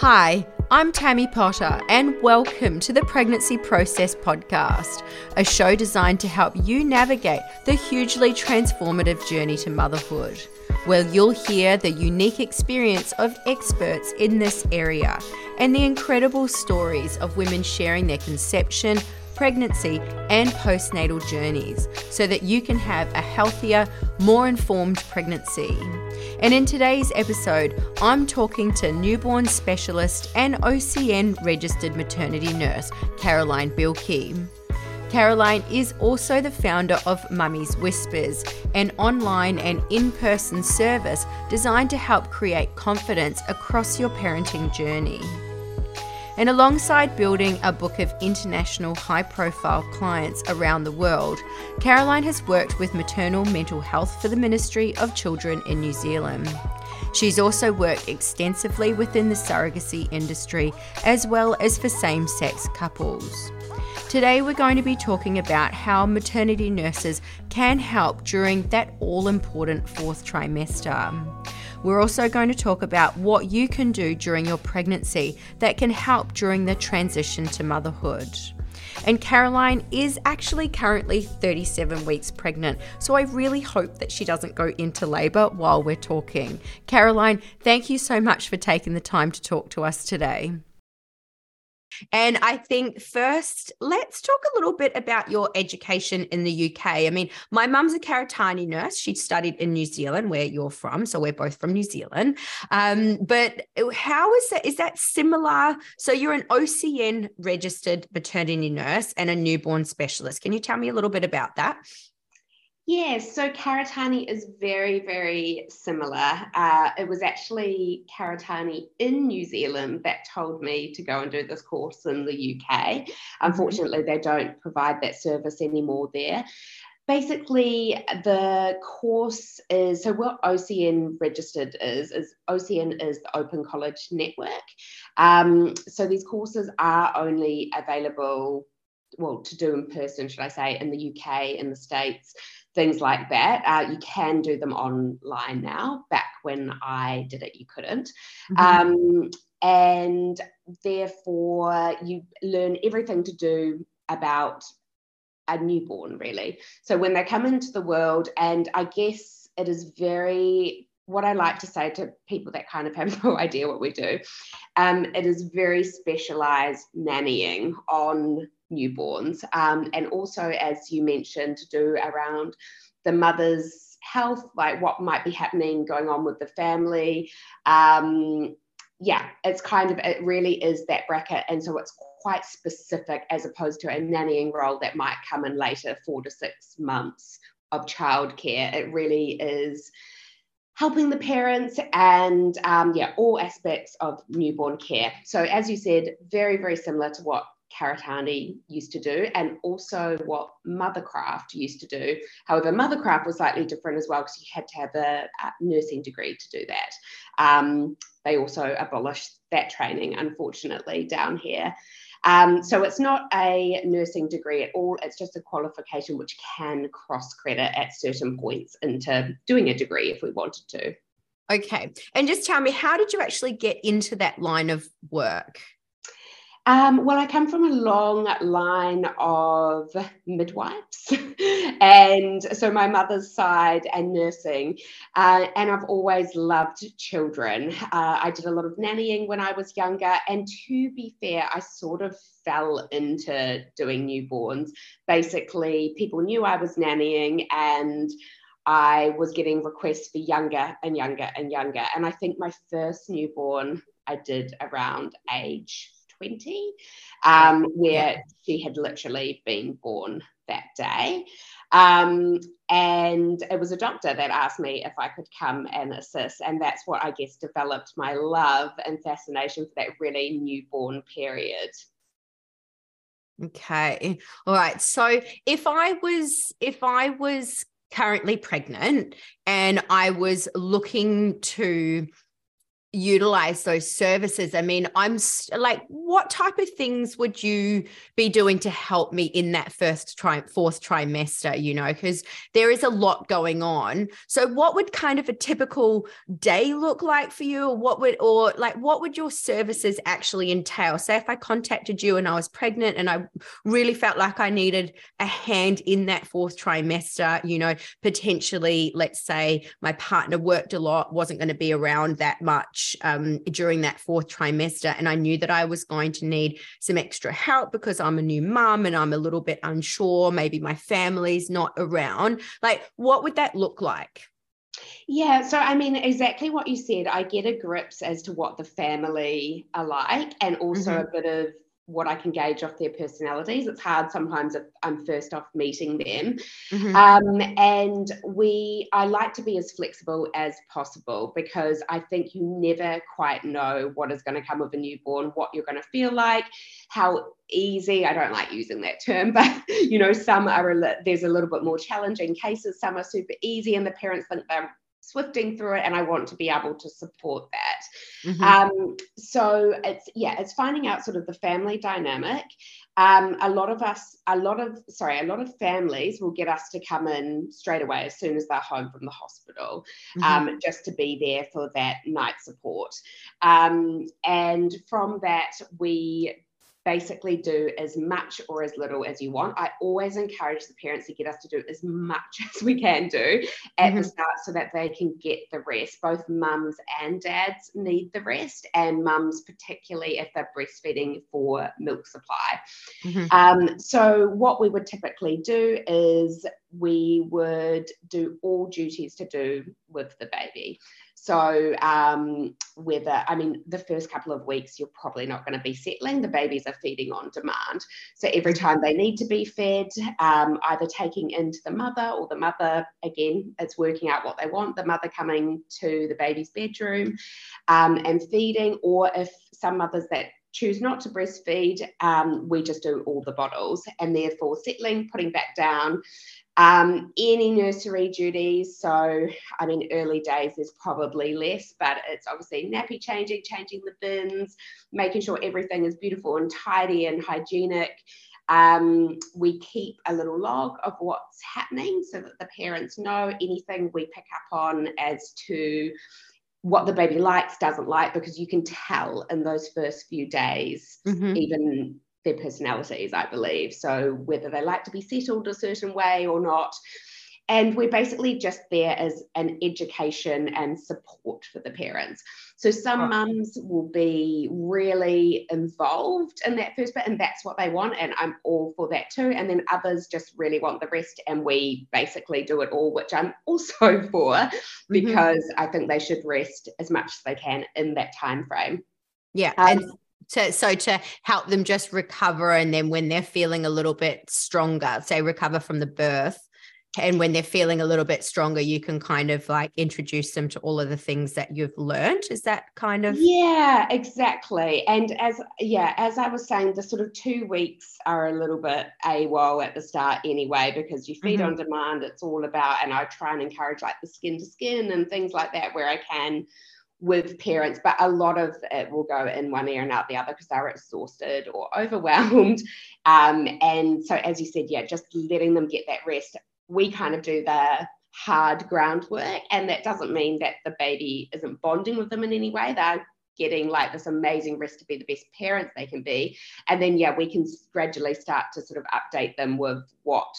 Hi, I'm Tammy Potter, and welcome to the Pregnancy Process Podcast, a show designed to help you navigate the hugely transformative journey to motherhood, where you'll hear the unique experience of experts in this area and the incredible stories of women sharing their conception pregnancy, and postnatal journeys so that you can have a healthier, more informed pregnancy. And in today's episode, I'm talking to newborn specialist and OCN registered maternity nurse, Caroline Bilkey. Caroline is also the founder of Mummy's Whispers, an online and in person service designed to help create confidence across your parenting journey. And alongside building a book of international high profile clients around the world, Caroline has worked with maternal mental health for the Ministry of Children in New Zealand. She's also worked extensively within the surrogacy industry as well as for same sex couples. Today, we're going to be talking about how maternity nurses can help during that all important fourth trimester. We're also going to talk about what you can do during your pregnancy that can help during the transition to motherhood. And Caroline is actually currently 37 weeks pregnant, so I really hope that she doesn't go into labour while we're talking. Caroline, thank you so much for taking the time to talk to us today. And I think first, let's talk a little bit about your education in the UK. I mean, my mum's a Karitane nurse. She studied in New Zealand, where you're from. So we're both from New Zealand. Um, but how is that? Is that similar? So you're an OCN registered maternity nurse and a newborn specialist. Can you tell me a little bit about that? Yes, so Karitane is very, very similar. Uh, it was actually Karitane in New Zealand that told me to go and do this course in the UK. Mm-hmm. Unfortunately, they don't provide that service anymore there. Basically, the course is so what OCN registered is is OCN is the Open College Network. Um, so these courses are only available well to do in person should i say in the uk in the states things like that. Uh, you can do them online now. Back when I did it, you couldn't. Mm-hmm. Um, and therefore, you learn everything to do about a newborn, really. So when they come into the world, and I guess it is very what I like to say to people that kind of have no idea what we do, um, it is very specialized nannying on newborns. Um, and also, as you mentioned, to do around the mother's health, like what might be happening going on with the family. Um, yeah, it's kind of, it really is that bracket. And so it's quite specific as opposed to a nannying role that might come in later, four to six months of childcare. It really is helping the parents and um, yeah all aspects of newborn care so as you said very very similar to what Karitane used to do, and also what Mothercraft used to do. However, Mothercraft was slightly different as well because you had to have a, a, nursing degree to do that. Um, they also abolished that training, unfortunately, down here. Um, so it's not a nursing degree at all, it's just a qualification which can cross credit at certain points into doing a degree if we wanted to. Okay. And just tell me, how did you actually get into that line of work? Um, well, I come from a long line of midwives, and so my mother's side and nursing, uh, and I've always loved children. Uh, I did a lot of nannying when I was younger, and to be fair, I sort of fell into doing newborns. Basically, people knew I was nannying, and I was getting requests for younger and younger and younger. And I think my first newborn I did around age 20, um, where she had literally been born that day. Um, and it was a doctor that asked me if I could come and assist. And that's what I guess developed my love and fascination for that really newborn period. Okay. All right. So if I was, if I was currently pregnant and I was looking to utilize those services? I mean i'm like what type of things would you be doing to help me in that first tri- fourth trimester you know because there is a lot going on. So what would kind of a typical day look like for you? Or what would or like what would your services actually entail? Say if i contacted you and i was pregnant and i really felt like i needed a hand in that fourth trimester you know potentially let's say my partner worked a lot wasn't going to be around that much um, during that fourth trimester. And I knew that I was going to need some extra help because I'm a new mum and I'm a little bit unsure. Maybe my family's not around. Like, what would that look like? Yeah, so I mean, exactly what you said. I get a grips as to what the family are like, and also mm-hmm. a bit of what I can gauge off their personalities. It's hard sometimes if I'm first off meeting them. Mm-hmm. Um, and we, I like to be as flexible as possible because I think you never quite know what is going to come of a newborn, what you're going to feel like, how easy. I don't like using that term, but you know, some are a, there's a little bit more challenging cases. Some are super easy, and the parents think they're swifting through it and I want to be able to support that. Mm-hmm. Um, so it's yeah, it's finding out sort of the family dynamic. Um, a lot of us, a lot of sorry, a lot of families will get us to come in straight away as soon as they're home from the hospital, mm-hmm. um, just to be there for that night support. Um, and from that, we basically do as much or as little as you want. I always encourage the parents to get us to do as much as we can do at mm-hmm. the start so that they can get the rest. Both mums and dads need the rest, and mums, particularly if they're breastfeeding for milk supply. Mm-hmm. Um, so, what we would typically do is we would do all duties to do with the baby. So, um, whether, I mean, the first couple of weeks, you're probably not going to be settling. The babies are feeding on demand. So, every time they need to be fed, um, either taking into the mother or the mother, again, it's working out what they want, the mother coming to the baby's bedroom um, and feeding, or if some mothers that choose not to breastfeed, um, we just do all the bottles and therefore settling, putting back down, um, any nursery duties, so I mean, early days is probably less, but it's obviously nappy changing, changing the bins, making sure everything is beautiful and tidy and hygienic. Um, we keep a little log of what's happening so that the parents know anything we pick up on as to what the baby likes, doesn't like, because you can tell in those first few days, mm-hmm. even their personalities, I believe. So whether they like to be settled a certain way or not. And we're basically just there as an education and support for the parents. So some right. mums will be really involved in that first bit, and that's what they want. And I'm all for that too. And then others just really want the rest, and we basically do it all, which I'm also for mm-hmm. because mm-hmm. I think they should rest as much as they can in that time frame. Yeah. Um, and to so to help them just recover and then when they're feeling a little bit stronger say recover from the birth and when they're feeling a little bit stronger you can kind of like introduce them to all of the things that you've learned is that kind of yeah exactly and as yeah as i was saying the sort of two weeks are a little bit AWOL at the start anyway because you feed mm-hmm. on demand it's all about and i try and encourage like the skin to skin and things like that where i can with parents, but a lot of it will go in one ear and out the other because they're exhausted or overwhelmed. Um, and so, as you said, yeah, just letting them get that rest. We kind of do the hard groundwork, and that doesn't mean that the baby isn't bonding with them in any way. They're getting like this amazing rest to be the best parents they can be. And then, yeah, we can gradually start to sort of update them with what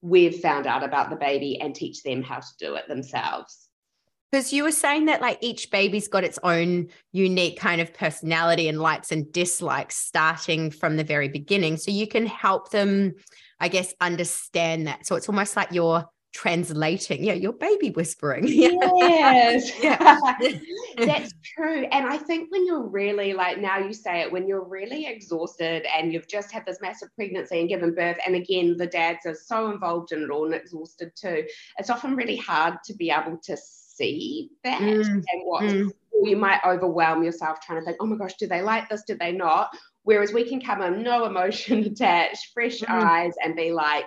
we've found out about the baby and teach them how to do it themselves because you were saying that like each baby's got its own unique kind of personality and likes and dislikes starting from the very beginning. So you can help them i guess understand that. So it's almost like you're translating. Yeah your baby whispering. Yes. Yeah. that's true. And i think when you're really like now you say it when you're really exhausted and you've just had this massive pregnancy and given birth and again the dads are so involved in it all and exhausted too it's often really hard to be able to see that mm. and what mm. you might overwhelm yourself trying to think, oh my gosh, do they like this? Do they not? Whereas we can come in no emotion attached, fresh mm. eyes, and be like,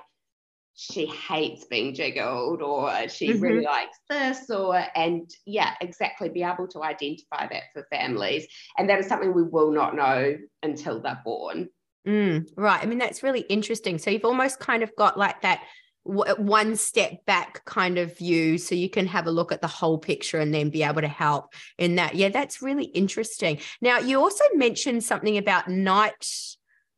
she hates being jiggled or she mm-hmm. really likes this or and yeah exactly be able to identify that for families and that is something we will not know until they're born mm, right i mean that's really interesting so you've almost kind of got like that one step back kind of view so you can have a look at the whole picture and then be able to help in that. Yeah that's really interesting. Now you also mentioned something about night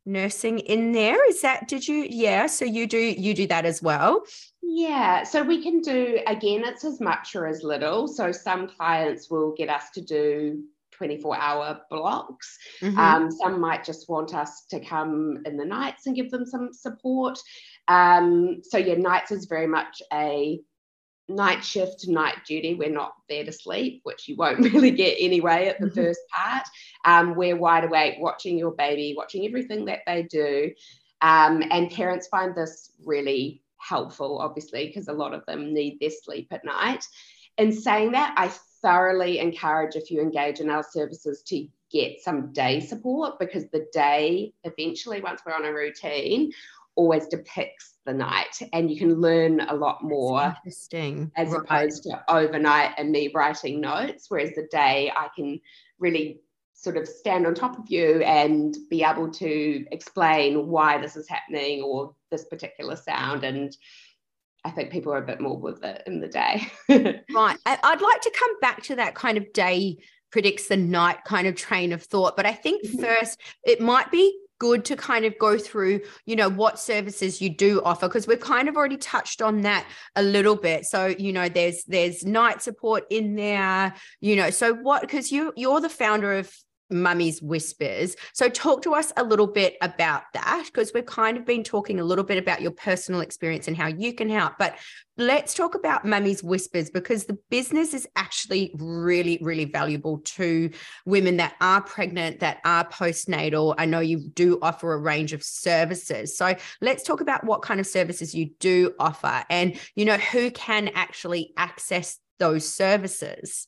nursing in there. Is that did you yeah so you do you do that as well? Yeah so we can do again it's as much or as little. So some clients will get us to do 24 hour blocks. Mm-hmm. um, some might just want us to come in the nights and give them some support um, so yeah nights is very much a night shift, night duty. We're not there to sleep, which you won't really get anyway at the mm-hmm. first part. Um, we're wide awake, watching your baby, watching everything that they do. Um, and parents find this really helpful, obviously, because a lot of them need their sleep at night. In saying that, I thoroughly encourage if you engage in our services to get some day support because the day, eventually, once we're on a routine, always depicts the night and you can learn a lot more interesting as right. opposed to overnight and me writing notes whereas the day i can really sort of stand on top of you and be able to explain why this is happening or this particular sound and I think people are a bit more with it in the day. right. I'd like to come back to that kind of day predicts the night kind of train of thought. But I think mm-hmm. first, it might be good to kind of go through you know what services you do offer because we've kind of already touched on that a little bit. So you know there's there's night support in there you know so what because you you're the founder of Mummy's Whispers. So, talk to us a little bit about that because we've kind of been talking a little bit about your personal experience and how you can help. But let's talk about Mummy's Whispers because the business is actually really, really valuable to women that are pregnant, that are postnatal. I know you do offer a range of services. So, let's talk about what kind of services you do offer and, you know, who can actually access those services.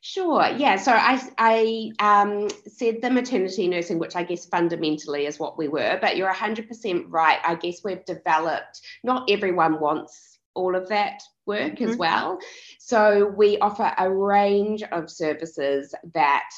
Sure. Yeah. So I, I um, said the maternity nursing, which I guess fundamentally is what we were, but you're 100% right. I guess we've developed, not everyone wants all of that work mm-hmm. as well. So we offer a range of services that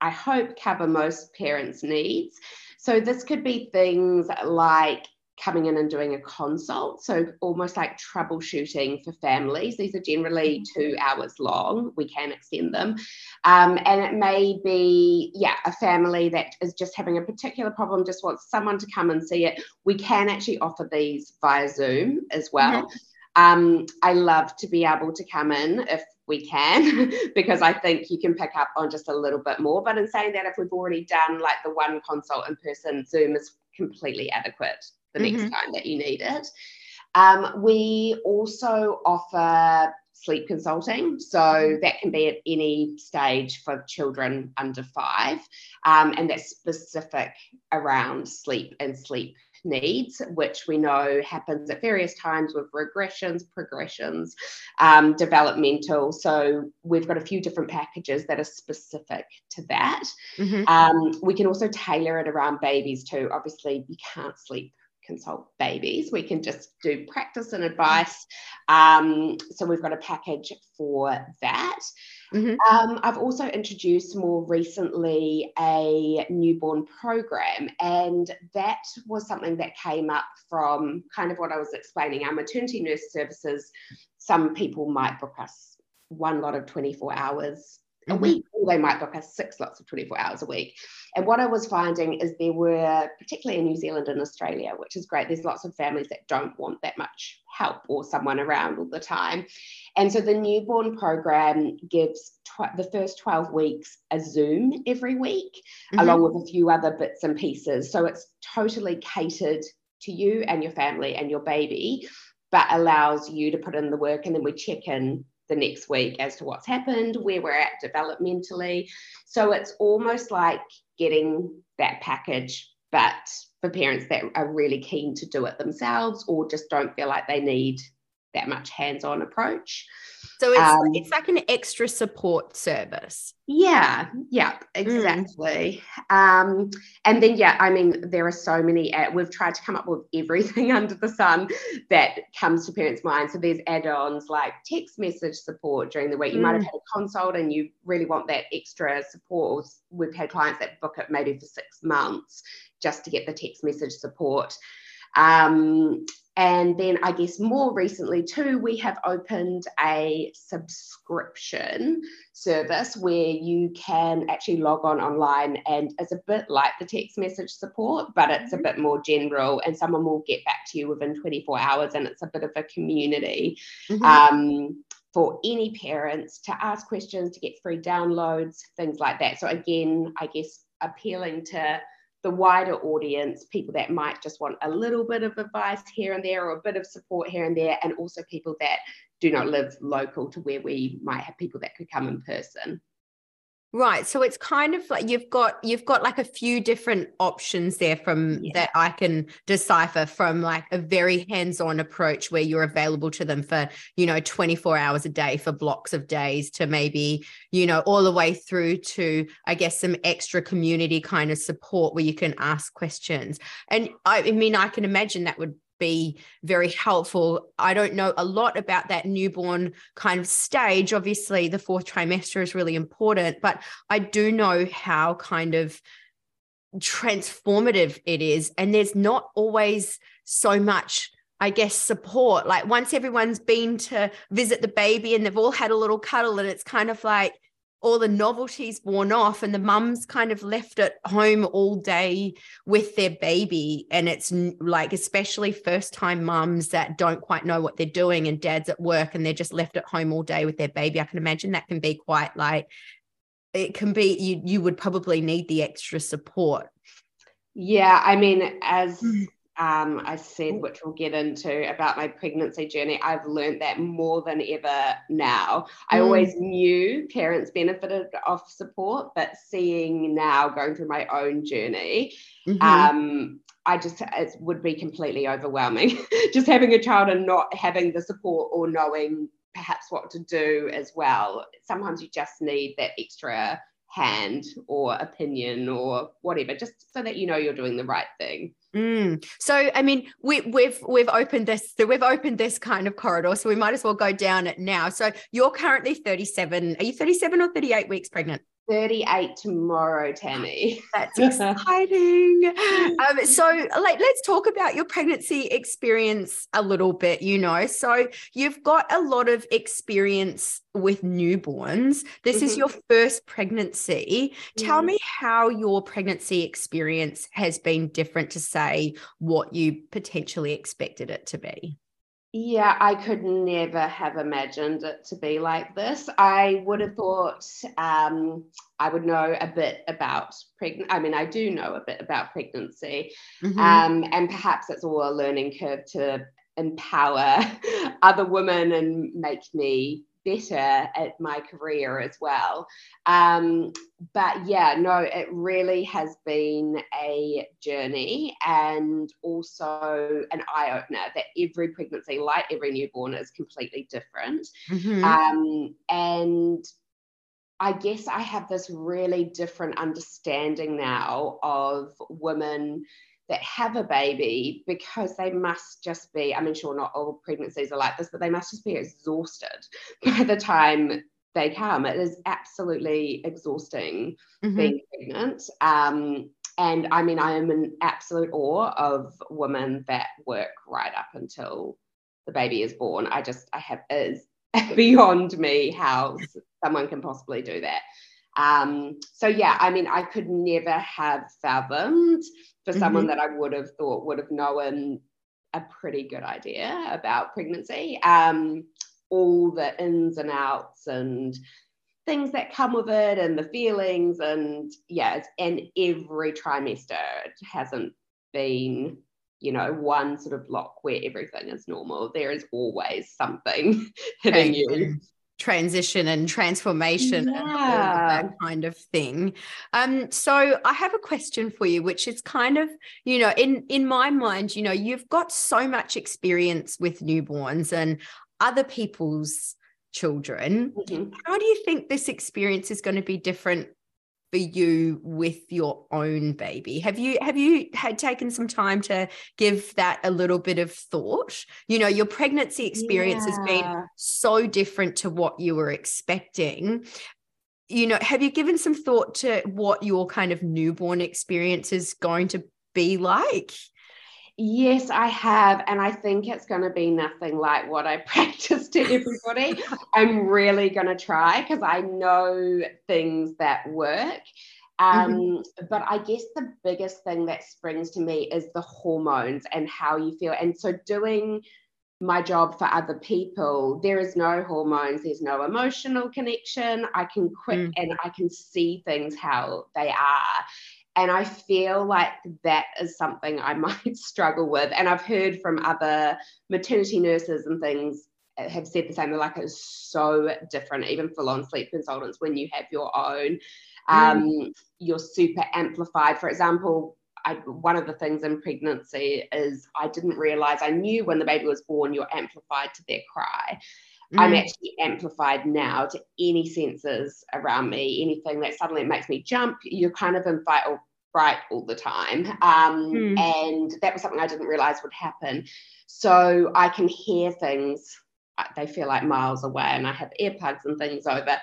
I hope cover most parents' needs. So this could be things like coming in and doing a consult. So almost like troubleshooting for families. These are generally mm-hmm. two hours long. We can extend them. Um, and it may be, yeah, a family that is just having a particular problem, just wants someone to come and see it. We can actually offer these via Zoom as well. Mm-hmm. Um, I love to be able to come in if we can because I think you can pick up on just a little bit more. But in saying that, if we've already done like the one consult in person, Zoom is completely adequate the mm-hmm. next time that you need it. Um, we also offer sleep consulting. So mm-hmm. that can be at any stage for children under five. Um, and that's specific around sleep and sleep needs, which we know happens at various times with regressions, progressions, um, developmental. So we've got a few different packages that are specific to that. Mm-hmm. Um, we can also tailor it around babies too. Obviously, you can't sleep consult babies. We can just do practice and advice. Um, so we've got a package for that. Mm-hmm. Um, I've also introduced more recently a newborn program, and that was something that came up from kind of what I was explaining our maternity nurse services. Some people might book us one lot of 24 hours a mm-hmm. week, or they might book us six lots of 24 hours a week. And what I was finding is there were, particularly in New Zealand and Australia, which is great, there's lots of families that don't want that much help or someone around all the time. And so the newborn program gives tw- the first 12 weeks a Zoom every week, mm-hmm. along with a few other bits and pieces. So it's totally catered to you and your family and your baby, but allows you to put in the work. And then we check in the next week as to what's happened, where we're at developmentally. So it's almost like getting that package, but for parents that are really keen to do it themselves or just don't feel like they need that much hands on approach. So it's um, it's like an extra support service. Yeah, yeah, mm. exactly. Mm. Um, and then yeah, I mean, there are so many. Ad- we've tried to come up with everything under the sun that comes to parents' minds. So there's add-ons like text message support during the week. You mm. might have mm. had a consult and you really want that extra support. We've had clients that book it maybe for six months just to get the text message support. Um, and then I guess more recently too, we have opened a subscription service where you can actually log on online and it's a bit like the text message support, but it's a mm-hmm. bit more general and someone will get back to you within 24 hours and it's a bit of a community. Mm-hmm. Um, for any parents to ask questions, to get free downloads, things like that. So, again, I guess appealing to the wider audience, people that might just want a little bit of advice here and there or a bit of support here and there, and also people that do not live local to where we might have people that could come in person. Right. So it's kind of like you've got you've got like a few different options there from yeah. that I can decipher from like a very hands-on approach where you're available to them for, you know, 24 hours a day for blocks of days to maybe, you know, all the way through to I guess some extra community kind of support where you can ask questions. And I, I mean I can imagine that would be very helpful. I don't know a lot about that newborn kind of stage. Obviously, the fourth trimester is really important, but I do know how kind of transformative it is. And there's not always so much. I guess support. Like once everyone's been to visit the baby and they've all had a little cuddle, and it's kind of like, all the novelties worn off and the mums kind of left at home all day with their baby. And it's like especially first time mums that don't quite know what they're doing and dad's at work and they're just left at home all day with their baby. I can imagine that can be quite like it can be you you would probably need the extra support. Yeah i mean as mm um, I said, which we'll get into about my pregnancy journey, I've learned that more than ever now. I mm. always knew parents benefited off support, but seeing now going through my own journey, mm-hmm. um, I just it would be completely overwhelming. just having a child and not having the support or knowing perhaps what to do as well. Sometimes you just need that extra hand or opinion or whatever, just so that you know you're doing the right thing. Mm. So, I mean, we, we've we've opened this. So we've opened this kind of corridor. So we might as well go down it now. So you're currently 37. Are you 37 or 38 weeks pregnant? 38 tomorrow, Tammy. That's exciting. um, so, like, let's talk about your pregnancy experience a little bit. You know, so you've got a lot of experience with newborns. This mm-hmm. is your first pregnancy. Tell mm-hmm. me how your pregnancy experience has been different to say what you potentially expected it to be. Yeah, I could never have imagined it to be like this. I would have thought um, I would know a bit about pregnant. I mean, I do know a bit about pregnancy, mm-hmm. um, and perhaps it's all a learning curve to empower other women and make me better at my career as well. Um, but yeah, no, it really has been a journey and also an eye opener that every pregnancy, like every newborn, is completely different. Mm-hmm. Um, and I guess I have this really different understanding now of women that have a baby because they must just be, I mean, sure, not all pregnancies are like this, but they must just be exhausted by the time they come. It is absolutely exhausting mm-hmm. being pregnant. Um, and I mean, I am in absolute awe of women that work right up until the baby is born. I just, I have, is beyond me how someone can possibly do that. Um, so yeah, I mean, I could never have fathomed for mm-hmm. someone that I would have thought would have known a pretty good idea about pregnancy. Um, all the ins and outs and things that come with it and the feelings and yeah and every trimester it hasn't been you know one sort of block where everything is normal there is always something hitting you transition and transformation yeah. and that kind of thing. Um, so I have a question for you, which is kind of, you know, in in my mind, you know, you've got so much experience with newborns and other people's children. Mm-hmm. How do you think this experience is going to be different for you with your own baby? Have you have you had taken some time to give that a little bit of thought? You know your pregnancy experience yeah. has been so different to what you were expecting. You know have you given some thought to what your kind of newborn experience is going to be like Yes, I have. And I think it's going to be nothing like what I practice to everybody. I'm really going to try because I know things that work. Um, mm-hmm. But I guess the biggest thing that springs to me is the hormones and how you feel. And so, doing my job for other people, there is no hormones, there's no emotional connection. I can quick mm. and I can see things how they are. And I feel like that is something I might struggle with. And I've heard from other maternity nurses and things have said the same. They're like, it's so different, even full on sleep consultants, when you have your own. Um, mm. You're super amplified. For example, I, one of the things in pregnancy is I didn't realize I knew when the baby was born, you're amplified to their cry. Mm. I'm actually amplified now to any senses around me, anything that suddenly makes me jump, you're kind of in fight or fright all the time. Um, mm. And that was something I didn't realize would happen. So I can hear things, uh, they feel like miles away, and I have earplugs and things over.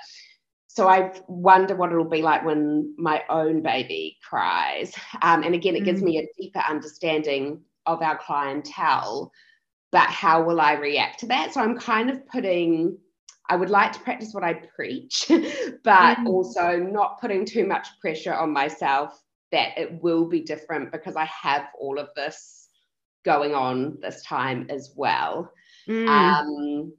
So I wonder what it'll be like when my own baby cries. Um, and again, it gives mm. me a deeper understanding of our clientele but how will I react to that? So I'm kind of putting, I would like to practice what I preach, but mm. also not putting too much pressure on myself that it will be different because I have all of this going on this time as well. Mm. Um,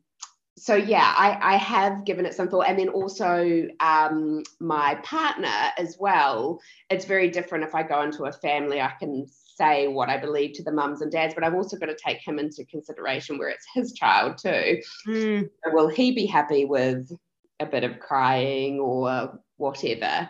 so yeah, I, I have given it some thought, and then also um, my partner as well. It's very different if I go into a family. I can say what I believe to the mums and dads, but I've also got to take him into consideration where it's his child too. Mm. Will he be happy with a bit of crying or whatever?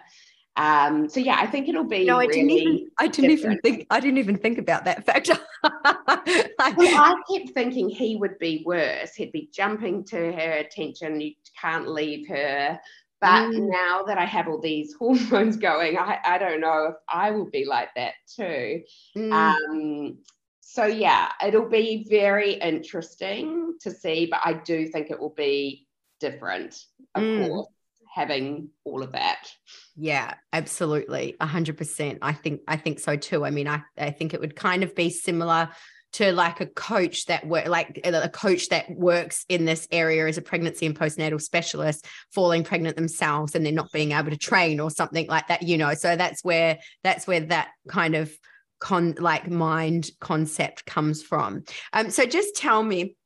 Um, so yeah, I think it'll be. No, I really didn't even. I didn't different. even think. I didn't even think about that factor. like, well, I kept thinking he would be worse. He'd be jumping to her attention. You can't leave her. But mm. now that I have all these hormones going, I, I don't know if I will be like that too. Mm. Um, so yeah, it'll be very interesting to see, but I do think it will be different, of mm. course, having all of that. Yeah, absolutely. A hundred percent. I think I think so too. I mean, I, I think it would kind of be similar to like a coach that work like a coach that works in this area as a pregnancy and postnatal specialist falling pregnant themselves and they're not being able to train or something like that you know so that's where that's where that kind of con like mind concept comes from um so just tell me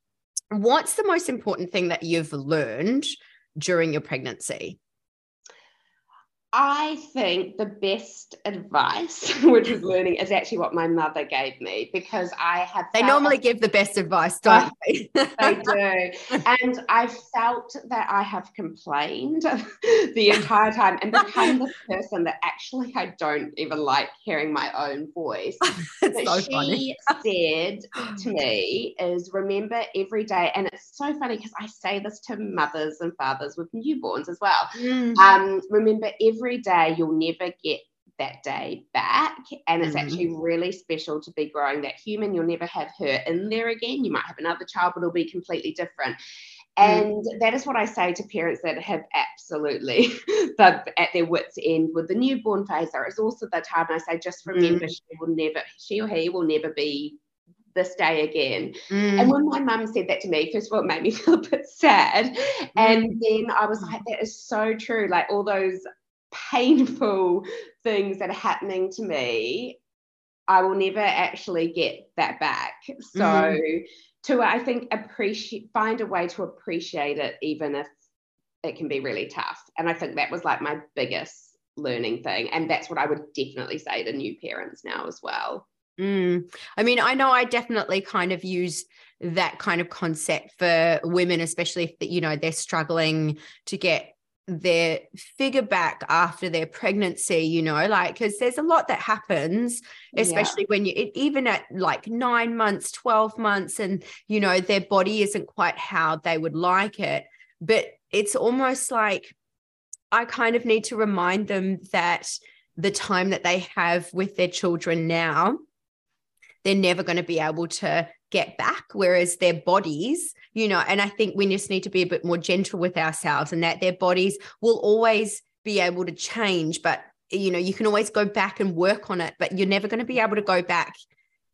what's the most important thing that you've learned during your pregnancy I think the best advice, which is learning, is actually what my mother gave me because I have. They normally give the best advice, don't they? they do. And I felt that I have complained the entire time and become the person that actually I don't even like hearing my own voice. it's so she said to me is remember every day, and it's so funny because I say this to mothers and fathers with newborns as well. Mm. Um, remember every every day you'll never get that day back. And it's mm-hmm. actually really special to be growing that human. You'll never have her in there again. You might have another child, but it'll be completely different. Mm. And mm. that is what I say to parents that have absolutely the, at their wits' end with the newborn phase. There is also the time I say, just remember mm. she will never, she or he will never be this day again. Mm. And when my mum said that to me, first of all, it made me feel a bit sad. Mm. And then I was like, that is so true. Like all those painful things that are happening to me, I will never actually get that back. So mm. to I think appreciate find a way to appreciate it even if it can be really tough. And I think that was like my biggest learning thing. And that's what I would definitely say to new parents now as well. Mm. I mean, I know I definitely kind of use that kind of concept for women, especially if you know they're struggling to get their figure back after their pregnancy you know like because there's a lot that happens especially yeah. when you even at like 9 months 12 months and you know their body isn't quite how they would like it but it's almost like I kind of need to remind them that the time that they have with their children now, they're never going to be able to get back. Whereas their bodies, you know, and I think we just need to be a bit more gentle with ourselves and that their bodies will always be able to change. But, you know, you can always go back and work on it, but you're never going to be able to go back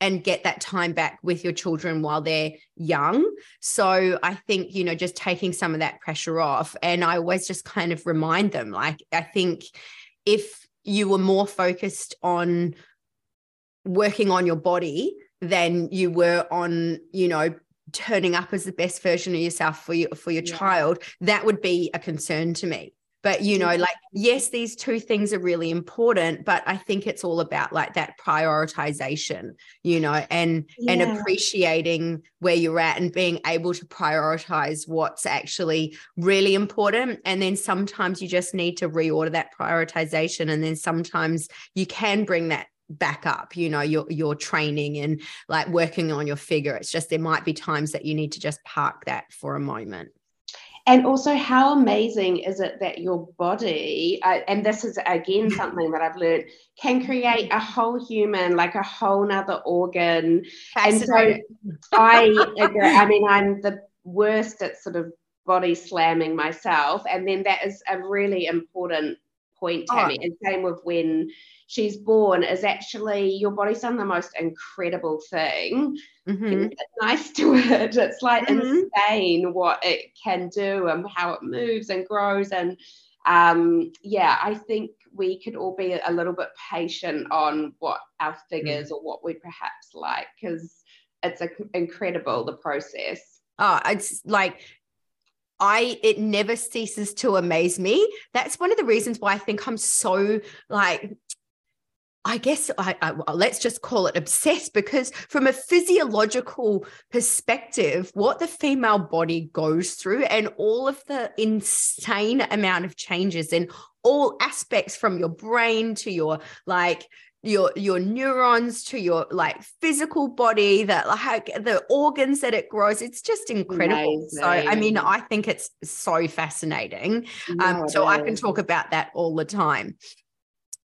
and get that time back with your children while they're young. So I think, you know, just taking some of that pressure off. And I always just kind of remind them, like, I think if you were more focused on working on your body than you were on, you know, turning up as the best version of yourself for your for your yeah. child, that would be a concern to me but you know like yes these two things are really important but i think it's all about like that prioritization you know and yeah. and appreciating where you're at and being able to prioritize what's actually really important and then sometimes you just need to reorder that prioritization and then sometimes you can bring that back up you know your your training and like working on your figure. It's just there might be times that you need to just park that for a moment. And also how amazing is it that your body uh, and this is again something that i've learned can create a whole human like a whole nother organ. And so i agree i mean i'm the worst at sort of body slamming myself. And then that is a really important point tammy oh. and same with when she's born is actually your body's done the most incredible thing. Mm-hmm. nice to it. It's like mm-hmm. insane what it can do and how it moves and grows. And um, yeah, I think we could all be a little bit patient on what our figures mm. or what we perhaps like because it's a, incredible the process. Oh, it's like I it never ceases to amaze me. That's one of the reasons why I think I'm so like I guess I, I well, let's just call it obsessed because, from a physiological perspective, what the female body goes through and all of the insane amount of changes in all aspects from your brain to your like your your neurons to your like physical body that like the organs that it grows it's just incredible Amazing. so i mean i think it's so fascinating um, so i can talk about that all the time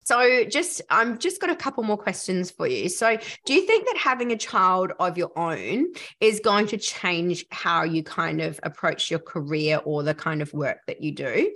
so just I'm just got a couple more questions for you. So do you think that having a child of your own is going to change how you kind of approach your career or the kind of work that you do?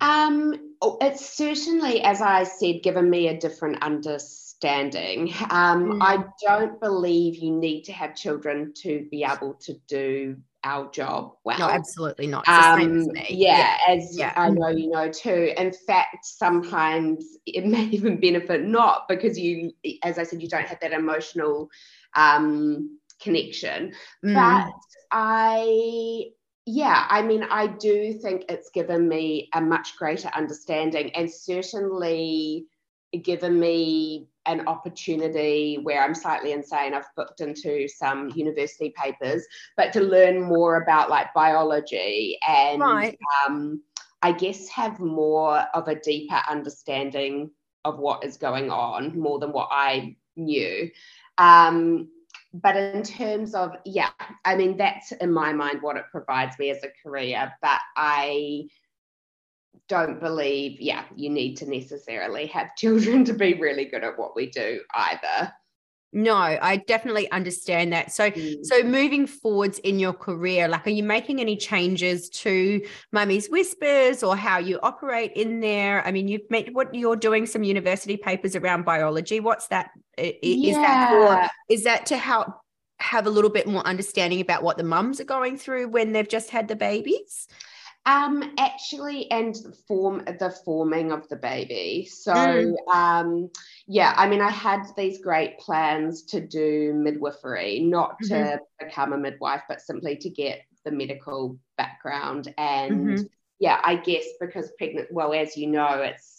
Um, oh, it's certainly, as I said, given me a different understanding. Um, mm. I don't believe you need to have children to be able to do our job well. No, absolutely not. Um, yeah, yeah, as yeah. I know you know too. In fact, sometimes it may even benefit not because you, as I said, you don't have that emotional um, connection. Mm. But I, yeah, I mean, I do think it's given me a much greater understanding and certainly given me an opportunity where I'm slightly insane. I've booked into some university papers, but to learn more about like biology and right. um, I guess have more of a deeper understanding of what is going on, more than what I knew. Um, but in terms of, yeah, I mean, that's in my mind what it provides me as a career. But I don't believe, yeah, you need to necessarily have children to be really good at what we do either. No, I definitely understand that. So, mm. so moving forwards in your career, like, are you making any changes to Mummy's Whispers or how you operate in there? I mean, you've met what you're doing some university papers around biology. What's that? Is yeah. that for? Is that to help have a little bit more understanding about what the mums are going through when they've just had the babies? Um, actually, and form the forming of the baby. So, mm. um, yeah, I mean, I had these great plans to do midwifery, not mm-hmm. to become a midwife, but simply to get the medical background. And mm-hmm. yeah, I guess because pregnant, well, as you know, it's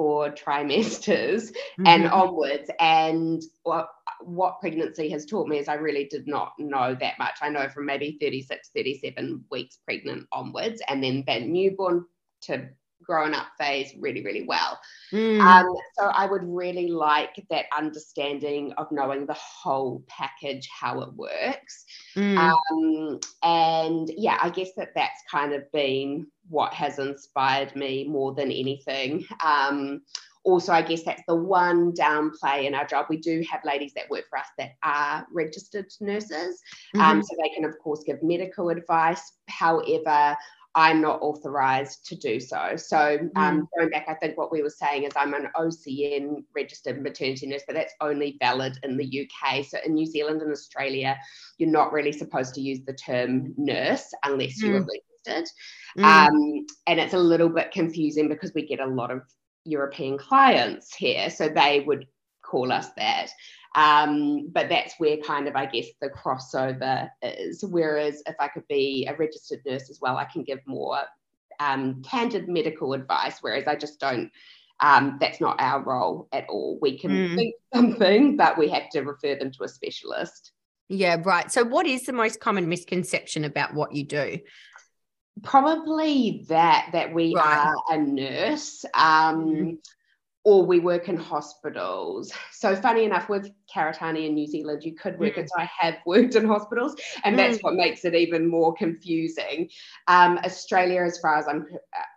four trimesters mm-hmm. and onwards. And well, what pregnancy has taught me is I really did not know that much. I know from maybe 36, 37 weeks pregnant onwards, and then that newborn to growing up phase really, really well. Mm. Um, so I would really like that understanding of knowing the whole package, how it works. Mm. Um, and yeah, I guess that that's kind of been what has inspired me more than anything. Um, also, I guess that's the one downplay in our job. We do have ladies that work for us that are registered nurses. Um, Mhm. so they can, of course, give medical advice. However, I'm not authorized to do so. So, um, going back, I think what we were saying is I'm an OCN registered maternity nurse, but that's only valid in the UK. So, in New Zealand and Australia, you're not really supposed to use the term nurse unless you are registered. Mm. Um, and it's a little bit confusing because we get a lot of European clients here. So they would call us that. Um, but that's where kind of, I guess, the crossover is. Whereas if I could be a registered nurse as well, I can give more um, candid medical advice, whereas I just don't. Um, that's not our role at all. We can Mm. think something, but we have to refer them to a specialist. yeah, right. So, what is the most common misconception about what you do? probably that that we Right. are a nurse um, Mhm. Or we work in hospitals so funny enough with Karitane in New Zealand you could work Mm. it so I have worked in hospitals and that's what makes it even more confusing um, Australia as far as I'm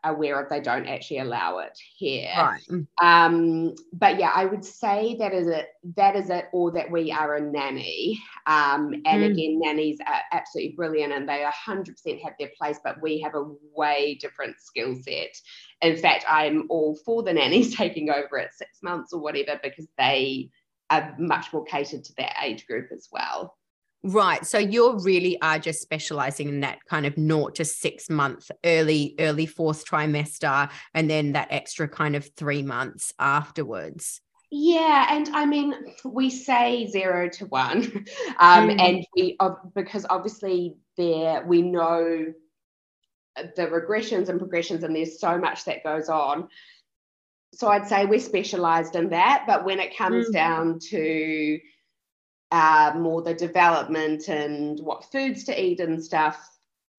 aware of they don't actually allow it here Right. Mm. um, but yeah, I would say that is it. That is it, or that we are a nanny. Um, and Mm. again, nannies are absolutely brilliant, and they 100% have their place. But we have a way different skill set. In fact, I'm all for the nannies taking over at six months or whatever because they are much more catered to that age group as well. Right. So you really are just specializing in that kind of naught to six month early, early fourth trimester, and then that extra kind of three months afterwards. Yeah, and I mean, we say zero to one, um, Mm. and we because obviously there we know the regressions and progressions, and there's so much that goes on. So I'd say we're specialised in that, but when it comes Mm. down to uh, more the development and what foods to eat and stuff,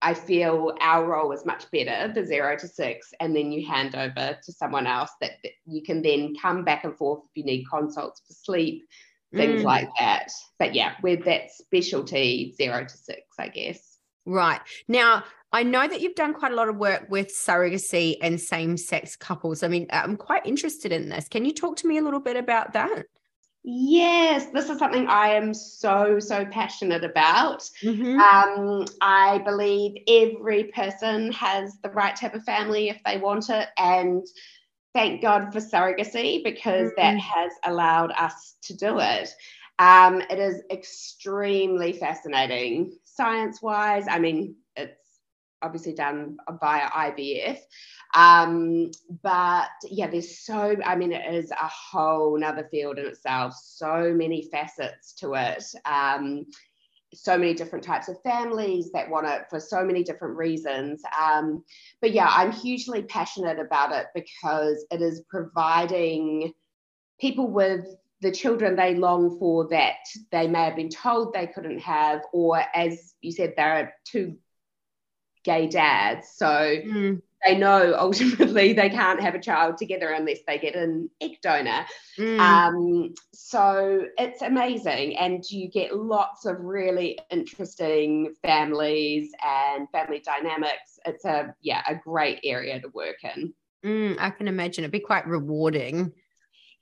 I feel our role is much better, the zero to six, and then you hand over to someone else that, that you can then come back and forth if you need consults for sleep, things Mm. like that. But yeah, with that specialty zero to six, I guess. Right. Now, I know that you've done quite a lot of work with surrogacy and same sex couples. I mean, I'm quite interested in this. Can you talk to me a little bit about that? Yes, this is something I am so, so passionate about. Mhm. Um, I believe every person has the right to have a family if they want it. And thank God for surrogacy because that Mm. has allowed us to do it. Um, it is extremely fascinating science wise. I mean, obviously done via IVF. Um, but yeah, there's so, I mean, it is a whole nother field in itself, so many facets to it. Um, so many different types of families that want it for so many different reasons. Um, but yeah, I'm hugely passionate about it because it is providing people with the children they long for that they may have been told they couldn't have, or as you said, there are two gay dads. So Mm, they know ultimately they can't have a child together unless they get an egg donor. mm. Um, so it's amazing, and you get lots of really interesting families and family dynamics. It's a yeah, a great area to work in. Mm, I can imagine it'd be quite rewarding.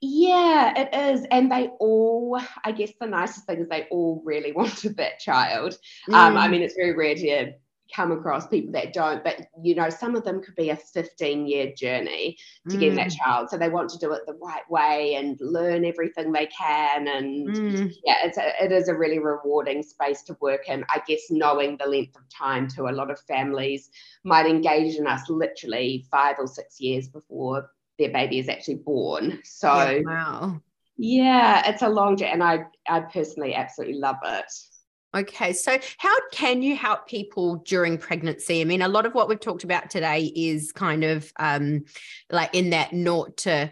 Yeah, it is, and they all. I guess the nicest thing is they all really wanted that child. Um, I Mm, mean, it's very rare to come across people that don't, but you know, some of them could be a 15 year journey to get that mm, child. So they want to do it the right way and learn everything they can. And mm. yeah, it's a, it is a really rewarding space to work in. I guess knowing the length of time to a lot of families might engage in us literally five or six years before their baby is actually born. So Yeah, wow. yeah, it's a long journey, and I I personally absolutely love it. Okay, so how can you help people during pregnancy? I mean, a lot of what we've talked about today is kind of um, like in that naught to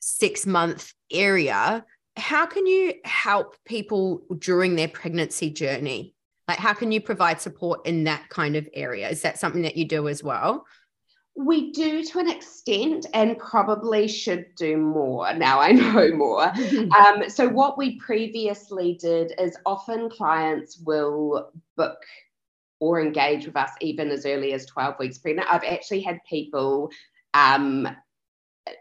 six month area. How can you help people during their pregnancy journey? Like, how can you provide support in that kind of area? Is that something that you do as well? We do to an extent and probably should do more. Now I know more. um, so, what we previously did is often clients will book or engage with us even as early as 12 weeks pregnant. I've actually had people um,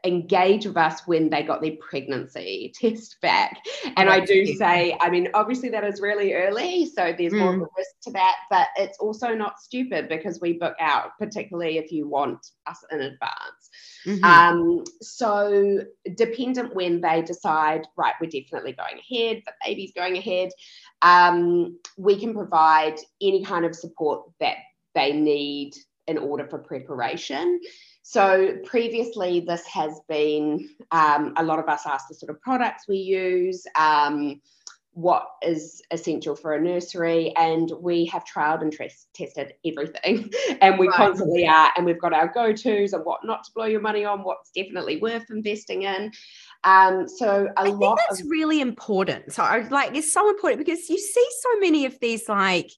engage with us when they got their pregnancy test back. And I do say, I mean, obviously that is really early, so there's mm. more of a risk to that, but it's also not stupid because we book out, particularly if you want us in advance. Mm-hmm. Um, so dependent when they decide, right, we're definitely going ahead, the baby's going ahead, um, we can provide any kind of support that they need in order for preparation. So previously, this has been um, a lot of us ask the sort of products we use, um, what is essential for a nursery, and we have trialed and tested everything, and we right. constantly are, and we've got our go-tos and what not to blow your money on, what's definitely worth investing in. Um, so a I lot that's of- really important. So like it's so important because you see so many of these like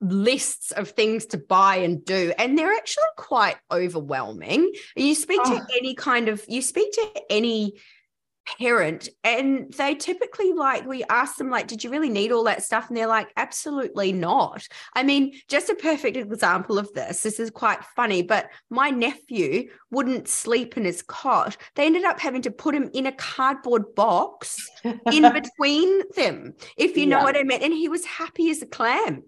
lists of things to buy and do and they're actually quite overwhelming. You speak oh. to any kind of you speak to any parent and they typically like we ask them like did you really need all that stuff? And they're like absolutely not. I mean just a perfect example of this this is quite funny but my nephew wouldn't sleep in his cot. They ended up having to put him in a cardboard box in between them if you know what i mean and he was happy as a clam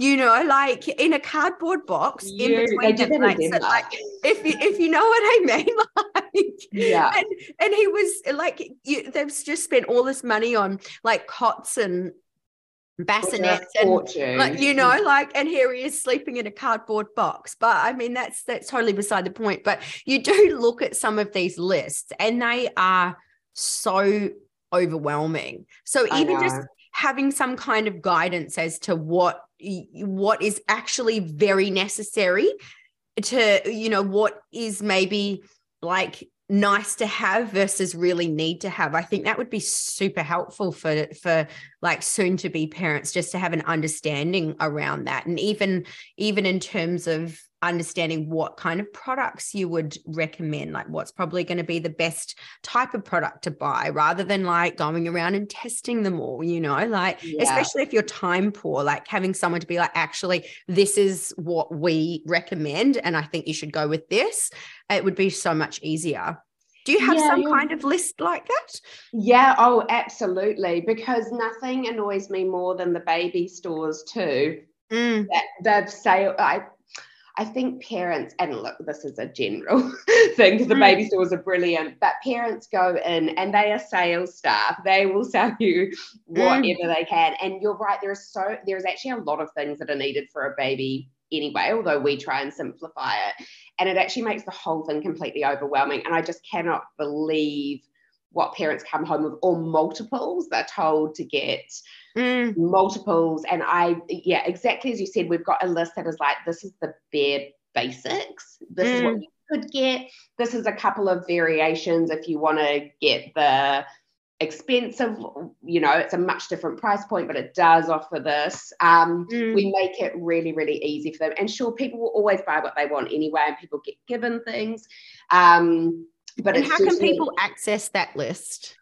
you know, like in a cardboard box you, in between the plates. Like, if you if you know what I mean, like yeah, and and he was like, you, they've just spent all this money on like cots and bassinets and like you know like and here he is sleeping in a cardboard box. But i mean that's that's totally beside the point. But you do look at some of these lists and they are so overwhelming. So even just having some kind of guidance as to what what is actually very necessary to you know what is maybe like nice to have versus really need to have. I think that would be super helpful for for like soon to be parents just to have an understanding around that. And even even in terms of understanding what kind of products you would recommend, like what's probably going to be the best type of product to buy rather than like going around and testing them all, you know, like yeah. especially if you're time poor, like having someone to be like, actually, this is what we recommend. And I think you should go with this. It would be so much easier. Do you have yeah, some kind of list like that? Yeah, oh, absolutely. Because nothing annoys me more than the baby stores too. Mm. That they've say I I think parents, and look, this is a general thing because the mm. baby stores are brilliant, but parents go in and they are sales staff. They will sell you whatever mm. they can. And you're right, there is so there's actually a lot of things that are needed for a baby anyway, although we try and simplify it. And it actually makes the whole thing completely overwhelming. And I just cannot believe what parents come home with or multiples they're told to get mm. multiples and i yeah exactly as you said we've got a list that is like this is the bare basics this mm. is what mm. you could get this is a couple of variations if you want to get the expensive you know it's a much different price point but it does offer this um, mm. we make it really really easy for them and sure people will always buy what they want anyway and people get given things um, but and how can people access that list?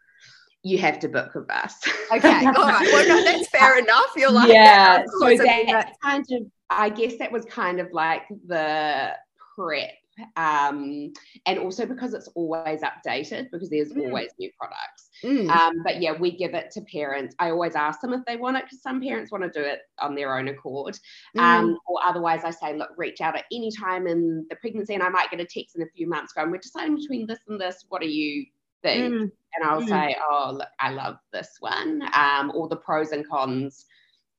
You have to book with us. Okay, all right. Well, no, that's fair enough. You're like, yeah. So that kind of, I guess that was kind of like the prep um, and also because it's always updated because there's mm. always new products. Mm. Um, but yeah, we give it to parents. I always ask them if they want it because some parents want to do it on their own accord. Mm. Um, or otherwise, I say, look, reach out at any time in the pregnancy, and I might get a text in a few months going, we're deciding between this and this. What do you think? Mm. And I'll mm. say, oh, look, I love this one, um, or the pros and cons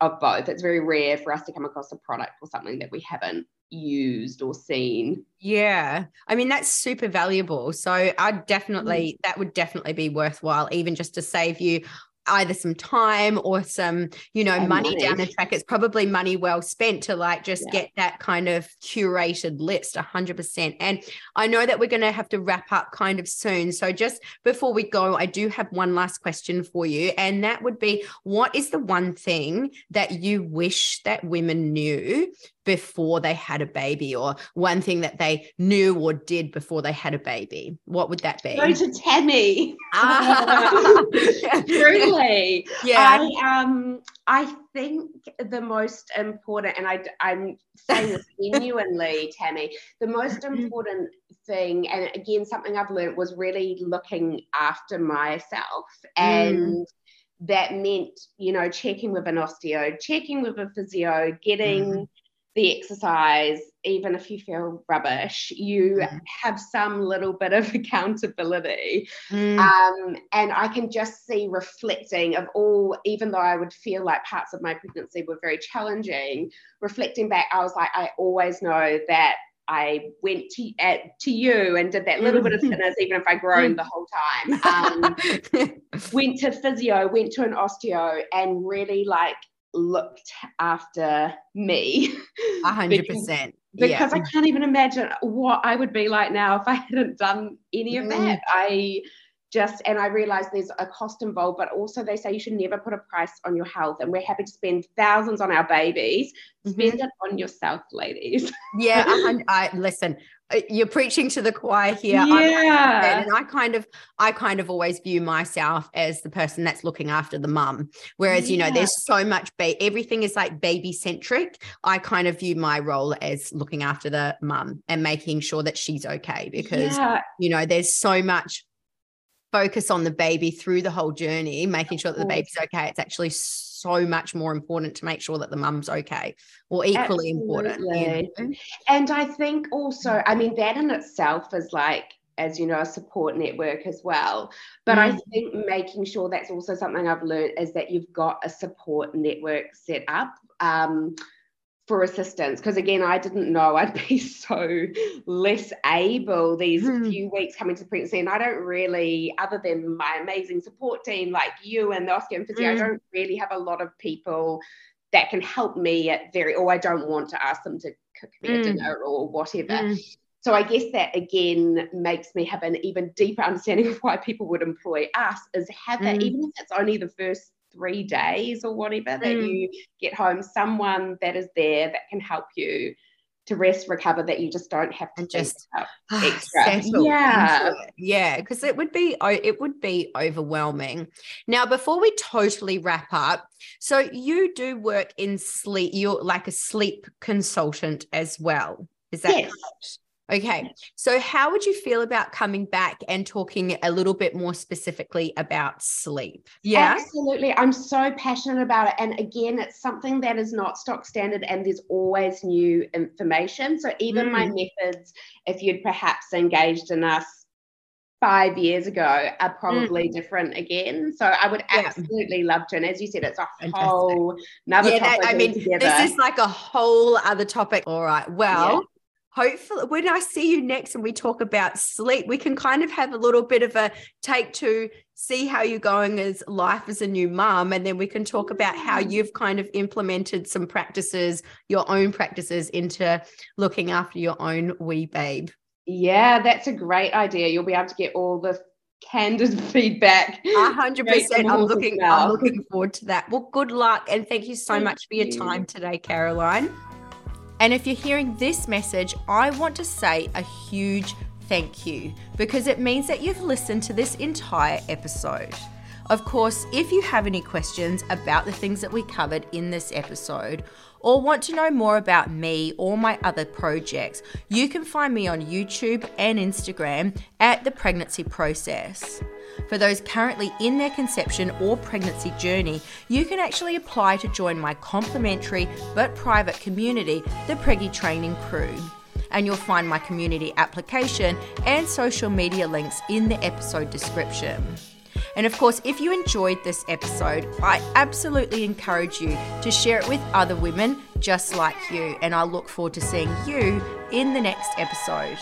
of both. It's very rare for us to come across a product or something that we haven't used or seen. Yeah. I mean, that's super valuable. So I definitely, that would definitely be worthwhile, even just to save you either some time or some you know money, money, down the track it's probably money well spent to like just yeah. get that kind of curated list 100% and i know that we're going to have to wrap up kind of soon so just before we go i do have one last question for you and that would be what is the one thing that you wish that women knew before they had a baby or one thing that they knew or did before they had a baby? What would that be? Go to tammy. Ah. truly. Yeah. I um i think the most important and i i'm saying this genuinely tammy the most mm-hmm. important thing and again something i've learned was really looking after myself. And mm that meant, you know, checking with an osteo, checking with a physio, getting mm the exercise, even if you feel rubbish, you mm. have some little bit of accountability. Mm. Um, and I can just see reflecting of all, even though I would feel like parts of my pregnancy were very challenging, reflecting back, I was like, I always know that I went to at, to you and did that little bit of mm. fitness, even if I groaned the whole time. Um, went to physio, went to an osteo, and really like looked after me. A hundred percent. Because I can't even imagine what I would be like now if I hadn't done any of that. Mm. I just and I realize there's a cost involved, but also they say you should never put a price on your health. And we're happy to spend thousands on our babies. Mm-hmm. Spend mm-hmm. it on yourself, ladies. yeah, I, I listen. Uh, you're preaching to the choir here. Yeah, and I kind of, I kind of always view myself as the person that's looking after the mum. Whereas, yeah. you know, there's so much, ba- everything is like baby centric. I kind of view my role as looking after the mum and making sure that she's okay because, yeah. you know, there's so much focus on the baby through the whole journey, making sure that the baby's okay. It's actually so much more important to make sure that the mum's okay or equally Absolutely. important. You know? And I think also, I mean, that in itself is like, as you know, a support network as well. But mm. I think making sure that's also something I've learned is that you've got a support network set up. Um, for assistance because again I didn't know I'd be so less able these hmm. few weeks coming to pregnancy and I don't really other than my amazing support team like you and the Osteo and Physio I hmm. don't really have a lot of people that can help me at very or I don't want to ask them to cook me a hmm. dinner or whatever so I guess that again makes me have an even deeper understanding of why people would employ us is have that even if it's only the first three days or whatever that mm. you get home, someone that is there that can help you to rest, recover, that you just don't have to just extra. Yeah, yeah, because it would be it would be overwhelming. Now, before we totally wrap up, so you do work in sleep. You're like a sleep consultant as well. Is that yes. Correct? Okay. So, how would you feel about coming back and talking a little bit more specifically about sleep? Yeah. Absolutely. I'm so passionate about it. And again, it's something that is not stock standard and there's always new information. So, even mm. my methods, if you'd perhaps engaged in us five years ago are probably mm. different again. So I would absolutely yeah. love to. And as you said, it's a Fantastic. whole another yeah, topic. That, I mean, together. this is like a whole other topic. All right. Well, hopefully when I see you next and we talk about sleep, we can kind of have a little bit of a take to see how you're going as life as a new mum. And then we can talk about how you've kind of implemented some practices, your own practices into looking after your own wee babe. Yeah, that's a great idea. You'll be able to get all the candid feedback. Hundred percent. I'm looking, I'm looking forward to that. Well, good luck and thank you so thank much for your you. time today, Caroline. And if you're hearing this message, I want to say a huge thank you because it means that you've listened to this entire episode. Of course, if you have any questions about the things that we covered in this episode, or want to know more about me or my other projects, you can find me on YouTube and Instagram at The Pregnancy Process. For those currently in their conception or pregnancy journey, you can actually apply to join my complimentary but private community, the Preggy Training Crew. And you'll find my community application and social media links in the episode description. And of course, if you enjoyed this episode, I absolutely encourage you to share it with other women just like you. And I look forward to seeing you in the next episode.